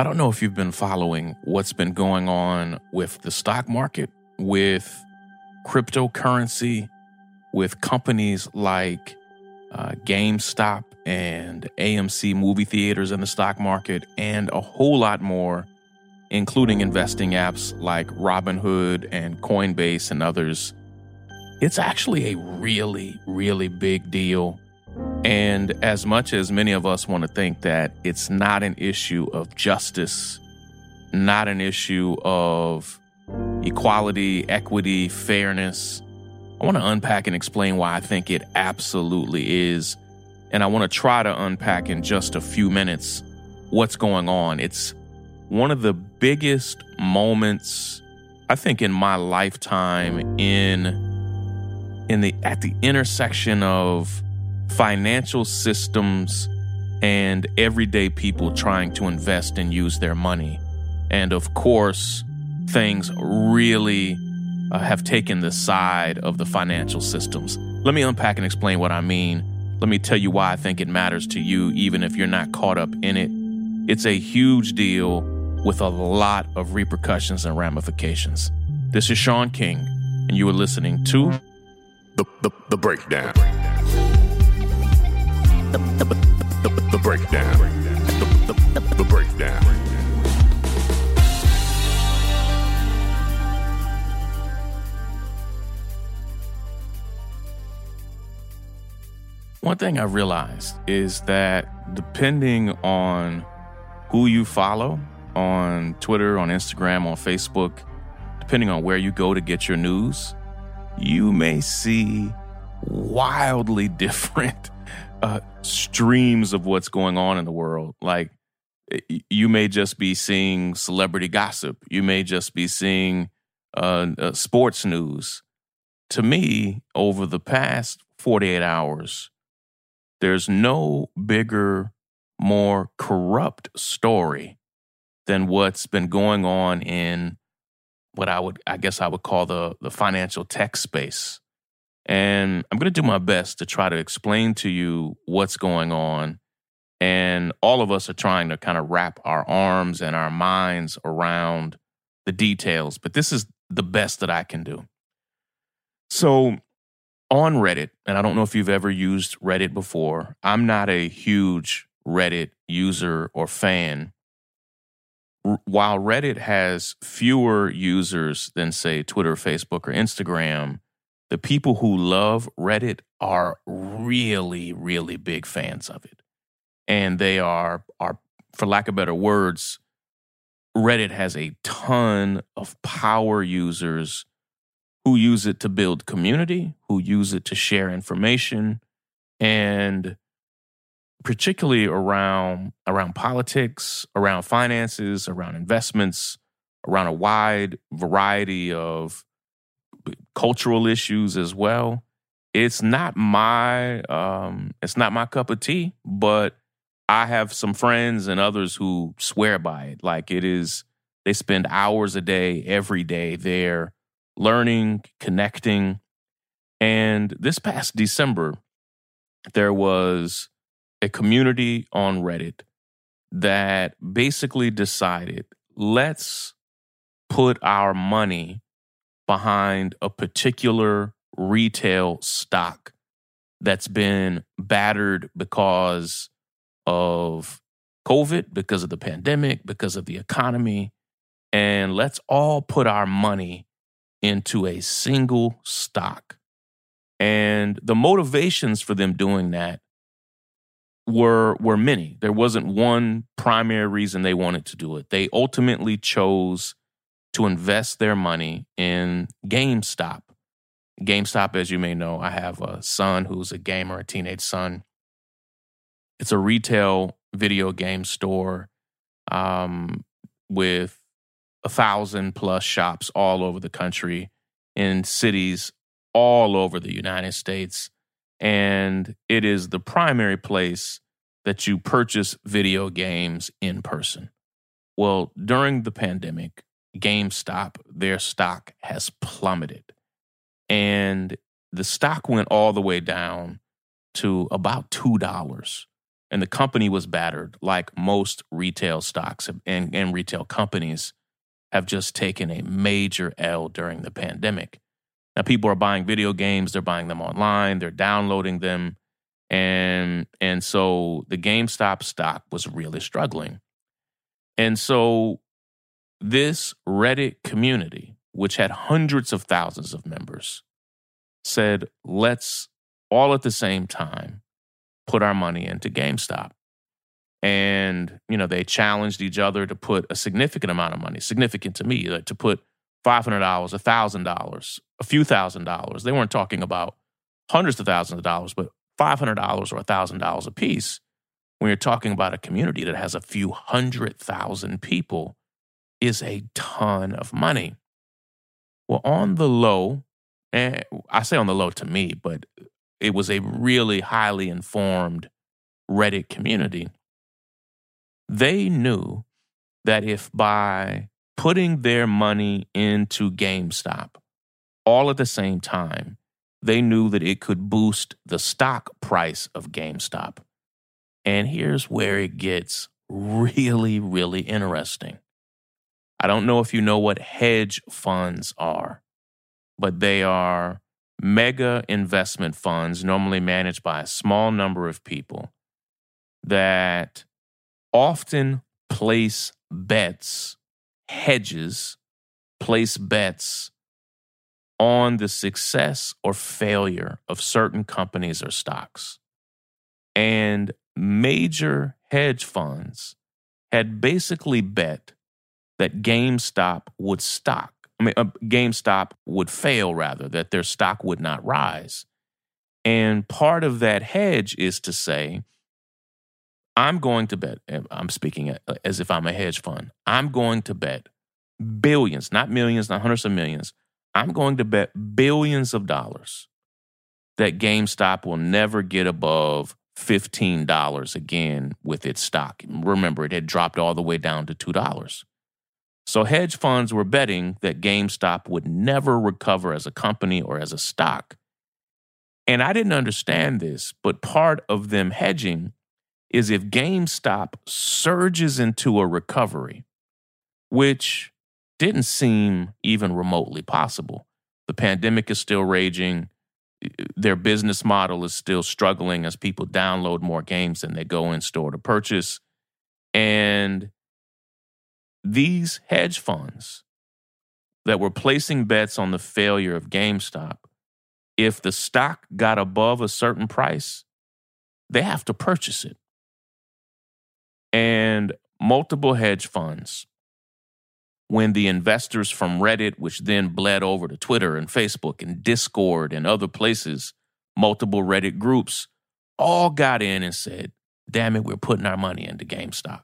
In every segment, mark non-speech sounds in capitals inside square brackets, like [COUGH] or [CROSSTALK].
I don't know if you've been following what's been going on with the stock market, with cryptocurrency, with companies like uh, GameStop and AMC movie theaters in the stock market, and a whole lot more, including investing apps like Robinhood and Coinbase and others. It's actually a really, really big deal and as much as many of us want to think that it's not an issue of justice, not an issue of equality, equity, fairness, I want to unpack and explain why I think it absolutely is. And I want to try to unpack in just a few minutes what's going on. It's one of the biggest moments I think in my lifetime in in the at the intersection of financial systems and everyday people trying to invest and use their money. And of course, things really uh, have taken the side of the financial systems. Let me unpack and explain what I mean. Let me tell you why I think it matters to you, even if you're not caught up in it. It's a huge deal with a lot of repercussions and ramifications. This is Shaun King, and you are listening to The, the, the Breakdown the, the, breakdown. The breakdown. One thing I realized is that depending on who you follow on Twitter, on Instagram, on Facebook, depending on where you go to get your news, you may see wildly [LAUGHS] different uh, streams of what's going on in the world. Like you may just be seeing celebrity gossip. You may just be seeing uh, uh, sports news. To me, over the past 48 hours, there's no bigger, more corrupt story than what's been going on in what I would, I guess I would call the, the financial tech space. And I'm going to do my best to try to explain to you what's going on. And all of us are trying to kind of wrap our arms and our minds around the details, but this is the best that I can do. So, on Reddit, and I don't know if you've ever used Reddit before, I'm not a huge Reddit user or fan. While Reddit has fewer users than, say, Twitter, Facebook, or Instagram, the people who love Reddit are really, really big fans of it. And they are, are for lack of better words, Reddit has a ton of power users who use it to build community, who use it to share information, and particularly around around politics, around finances, around investments, around a wide variety of cultural issues as well. It's not my um, it's not my cup of tea, but I have some friends and others who swear by it. Like it is, they spend hours a day, every day there, learning, connecting. And this past December, there was a community on Reddit that basically decided let's put our money behind a particular retail stock that's been battered because of COVID, because of the pandemic, because of the economy. And let's all put our money into a single stock. And the motivations for them doing that were were many. There wasn't one primary reason they wanted to do it. They ultimately chose to invest their money in GameStop. GameStop, as you may know, I have a son who's a gamer, a teenage son. It's a retail video game store um, with a thousand plus shops all over the country in cities all over the United States. And it is the primary place that you purchase video games in person. Well, during the pandemic, GameStop, their stock has plummeted. And the stock went all the way down to about $2. and the company was battered, like most retail stocks and, and retail companies have just taken a major L during the pandemic. Now, people are buying video games, they're buying them online, they're downloading them. And, and so the GameStop stock was really struggling. And so this Reddit community, which had hundreds of thousands of members, said, let's all at the same time put our money into GameStop. And, you know, they challenged each other to put a significant amount of money, significant to me, like to put $500, $1,000, a few thousand dollars. They weren't talking about hundreds of thousands of dollars, but $500 or $1,000 a piece. When you're talking about a community that has a few hundred thousand people, is a ton of money. Well, on the low, and I say on the low to me, but it was a really highly informed Reddit community. They knew that if by putting their money into GameStop all at the same time, they knew that it could boost the stock price of GameStop. And here's where it gets really, really interesting. I don't know if you know what hedge funds are, but they are mega investment funds, normally managed by a small number of people, that often place bets, hedges, place bets on the success or failure of certain companies or stocks. And major hedge funds had basically bet that GameStop would stock I mean, uh, GameStop would fail rather, that their stock would not rise. And part of that hedge is to say, I'm going to bet, I'm speaking as if I'm a hedge fund, I'm going to bet billions, not millions, not hundreds of millions. I'm going to bet billions of dollars that GameStop will never get above $15 again with its stock. Remember, it had dropped all the way down to $2. So hedge funds were betting that GameStop would never recover as a company or as a stock. And I didn't understand this, but part of them hedging is if GameStop surges into a recovery, which didn't seem even remotely possible. The pandemic is still raging. Their business model is still struggling as people download more games than they go in store to purchase. And these hedge funds that were placing bets on the failure of GameStop, if the stock got above a certain price, they have to purchase it. And multiple hedge funds, when the investors from Reddit, which then bled over to Twitter and Facebook and Discord and other places, multiple Reddit groups, all got in and said, damn it, we're putting our money into GameStop.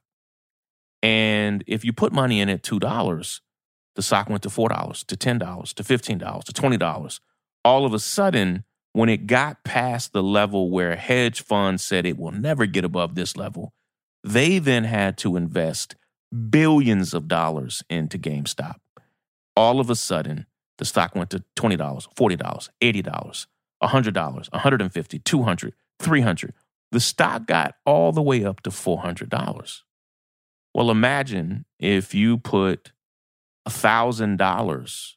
And if you put money in at $2, the stock went to $4, to $10, to $15, to $20. All of a sudden, when it got past the level where hedge funds said it will never get above this level, they then had to invest billions of dollars into GameStop. All of a sudden, the stock went to $20, $40, $80, $100, $150, $200, $300. The stock got all the way up to $400. Well, imagine if you put $1,000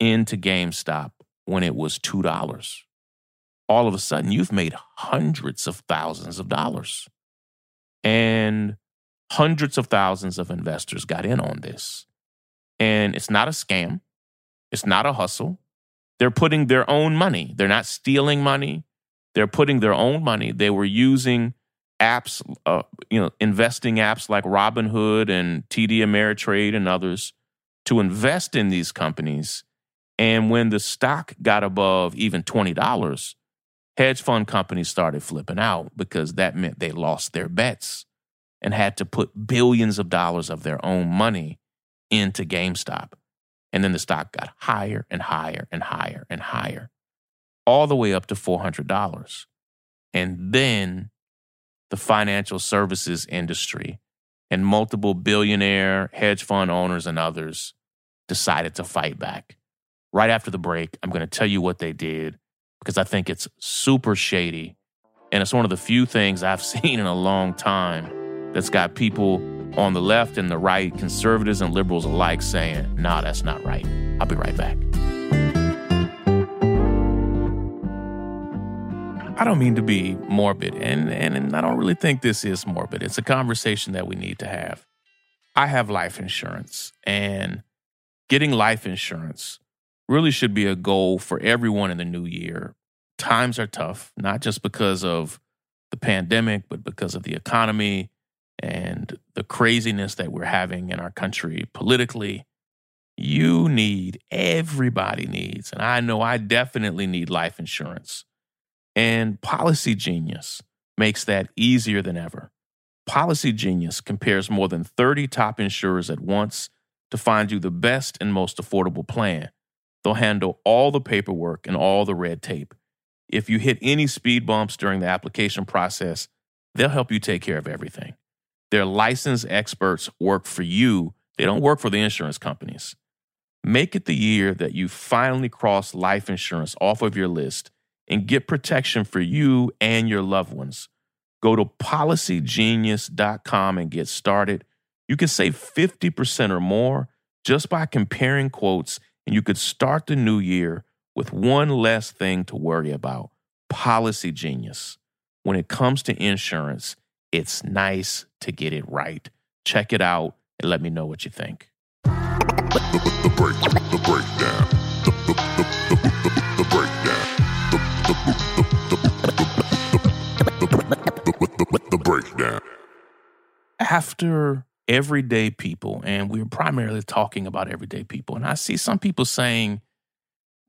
into GameStop when it was $2. All of a sudden, you've made hundreds of thousands of dollars. And hundreds of thousands of investors got in on this. And it's not a scam, it's not a hustle. They're putting their own money, they're not stealing money. They're putting their own money. They were using apps, uh, you know, investing apps like Robinhood and TD Ameritrade and others to invest in these companies. And when the stock got above even $20, hedge fund companies started flipping out because that meant they lost their bets and had to put billions of dollars of their own money into GameStop. And then the stock got higher and higher and higher and higher, all the way up to $400. And then the financial services industry and multiple billionaire hedge fund owners and others decided to fight back. Right after the break, I'm going to tell you what they did because I think it's super shady And it's one of the few things I've [LAUGHS] seen in a long time that's got people on the left and the right, conservatives and liberals alike, saying, nah, that's not right. I'll be right back. I don't mean to be morbid, and, and, and I don't really think this is morbid. It's a conversation that we need to have. I have life insurance, and getting life insurance really should be a goal for everyone in the new year. Times are tough, not just because of the pandemic, but because of the economy and the craziness that we're having in our country politically. You need, everybody needs, and I know I definitely need life insurance. And Policygenius makes that easier than ever. Policygenius compares more than 30 top insurers at once to find you the best and most affordable plan. They'll handle all the paperwork and all the red tape. If you hit any speed bumps during the application process, they'll help you take care of everything. Their licensed experts work for you, they don't work for the insurance companies. Make it the year that you finally cross life insurance off of your list and get protection for you and your loved ones. Go to policygenius.com and get started. You can save 50% or more just by comparing quotes, and you could start the new year with one less thing to worry about. Policygenius. When it comes to insurance, it's nice to get it right. Check it out and let me know what you think. The, break, the breakdown. The, the, the, the, the After everyday people, and we're primarily talking about everyday people, and I see some people saying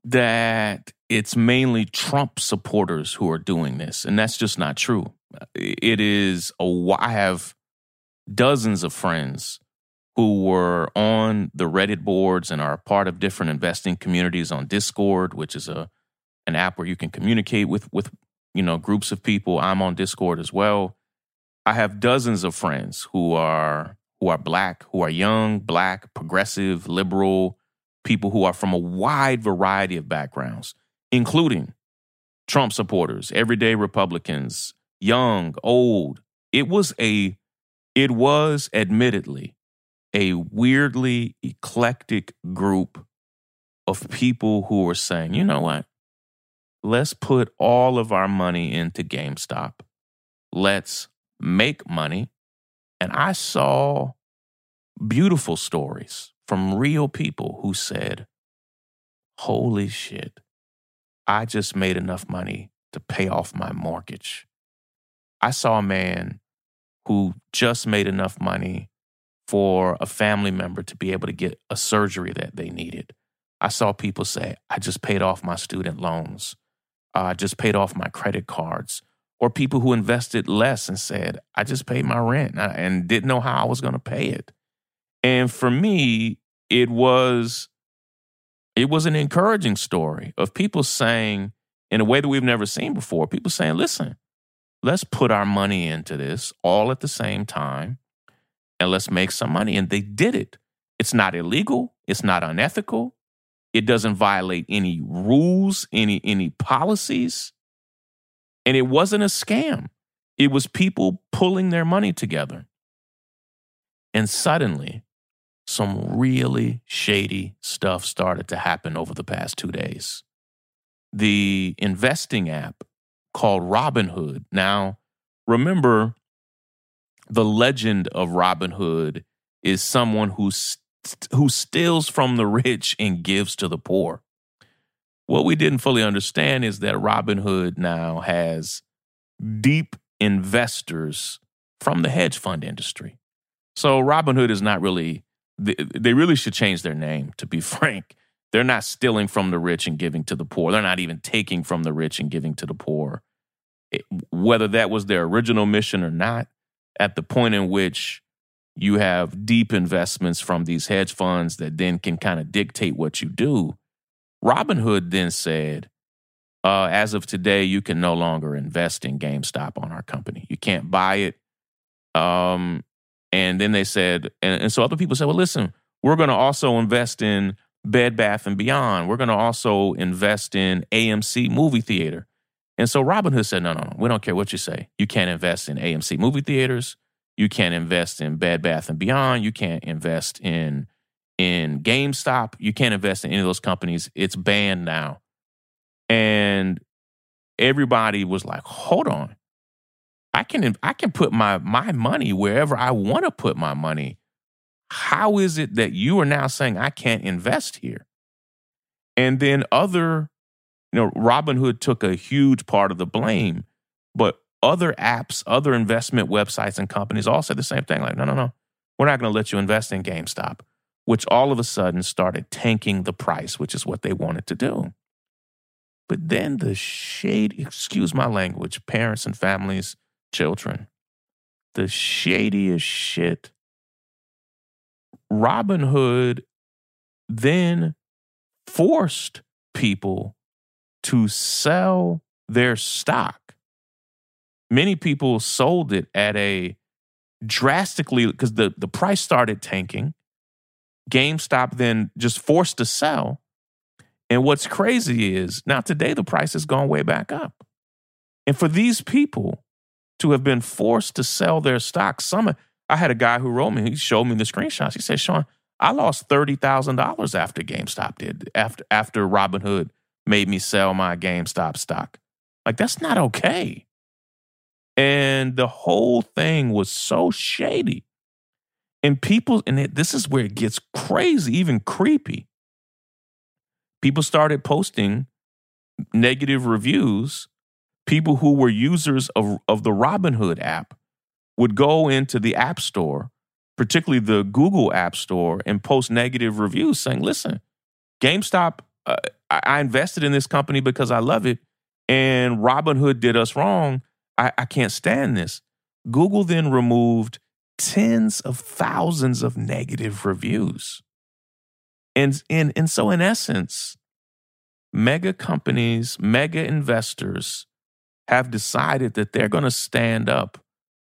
that it's mainly Trump supporters who are doing this, and that's just not true. It is a, I have dozens of friends who were on the Reddit boards and are part of different investing communities on Discord, which is a an app where you can communicate with with you know groups of people. I'm on Discord as well. I have dozens of friends who are who are black, who are young, black, progressive, liberal, people who are from a wide variety of backgrounds, including Trump supporters, everyday Republicans, young, old. It was a it was admittedly a weirdly eclectic group of people who were saying, you know what? let's put all of our money into GameStop. Let's make money. And I saw beautiful stories from real people who said, Holy shit, I just made enough money to pay off my mortgage. I saw a man who just made enough money for a family member to be able to get a surgery that they needed. I saw people say, I just paid off my student loans uh, just paid off my credit cards, or people who invested less and said, I just paid my rent and didn't know how I was going to pay it. And for me, it was it was an encouraging story of people saying in a way that we've never seen before, people saying, listen, let's put our money into this all at the same time and let's make some money. And they did it. It's not illegal, it's not unethical, it doesn't violate any rules, any any policies. And it wasn't a scam. It was people pulling their money together. And suddenly, some really shady stuff started to happen over the past 2 days. The investing app called Robinhood. Now, remember the legend of Robin Hood is someone who's who steals from the rich and gives to the poor. What we didn't fully understand is that Robinhood now has deep investors from the hedge fund industry. So Robinhood is not really, they really should change their name, to be [LAUGHS] frank. They're not stealing from the rich and giving to the poor. They're not even taking from the rich and giving to the poor. It, whether that was their original mission or not, at the point in which you have deep investments from these hedge funds that then can kind of dictate what you do. Robinhood then said, uh, as of today, you can no longer invest in GameStop on our company. You can't buy it. Um, and then they said, and, and so other people said, well, listen, we're going to also invest in Bed Bath and Beyond. We're going to also invest in AMC movie theater. And so Robinhood said, no, no, no, we don't care what you say. You can't invest in AMC movie theaters. You can't invest in Bed Bath and Beyond. You can't invest in in GameStop. You can't invest in any of those companies. It's banned now. And everybody was like, hold on. I can I can put my my money wherever I want to put my money. How is it that you are now saying I can't invest here? And then other, you know, Robinhood took a huge part of the blame, but other apps, other investment websites and companies all said the same thing like, no, no, no, we're not going to let you invest in GameStop, which all of a sudden started tanking the price, which is what they wanted to do. But then the shade, excuse my language, parents and families, children, the shadiest shit. Robinhood then forced people to sell their stock. Many people sold it at a drastically because the, the price started tanking. GameStop then just forced to sell. And what's crazy is now today the price has gone way back up. And for these people to have been forced to sell their stock, some I had a guy who wrote me, he showed me the screenshots. He said, Shaun, I lost thirty thousand dollars after GameStop did after after Robinhood made me sell my GameStop stock. Like that's not okay. And the whole thing was so shady. And people, and it, this is where it gets crazy, even creepy. People started posting negative reviews. People who were users of, of the Robinhood app would go into the App Store particularly the Google App Store, and post negative reviews saying, listen, GameStop, uh, I, invested in this company because I love it, and Robinhood did us wrong. I, I can't stand this. Google then removed tens of thousands of negative reviews. And, and, and so, in essence, mega companies, mega investors have decided that they're going to stand up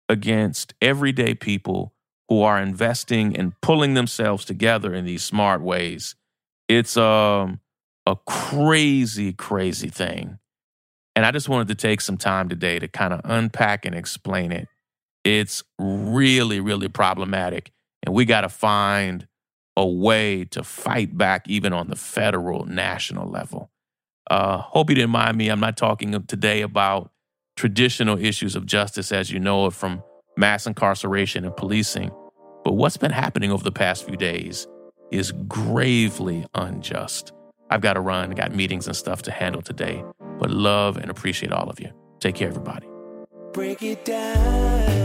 against everyday people who are investing and pulling themselves together in these smart ways. It's um, a crazy, crazy thing. And I just wanted to take some time today to kind of unpack and explain it. It's really, really problematic. And we got to find a way to fight back even on the federal, national level. Uh, hope you didn't mind me. I'm not talking today about traditional issues of justice as you know it from mass incarceration and policing. But what's been happening over the past few days is gravely unjust. I've got to run, got meetings and stuff to handle today, but love and appreciate all of you. Take care, everybody. Break it down.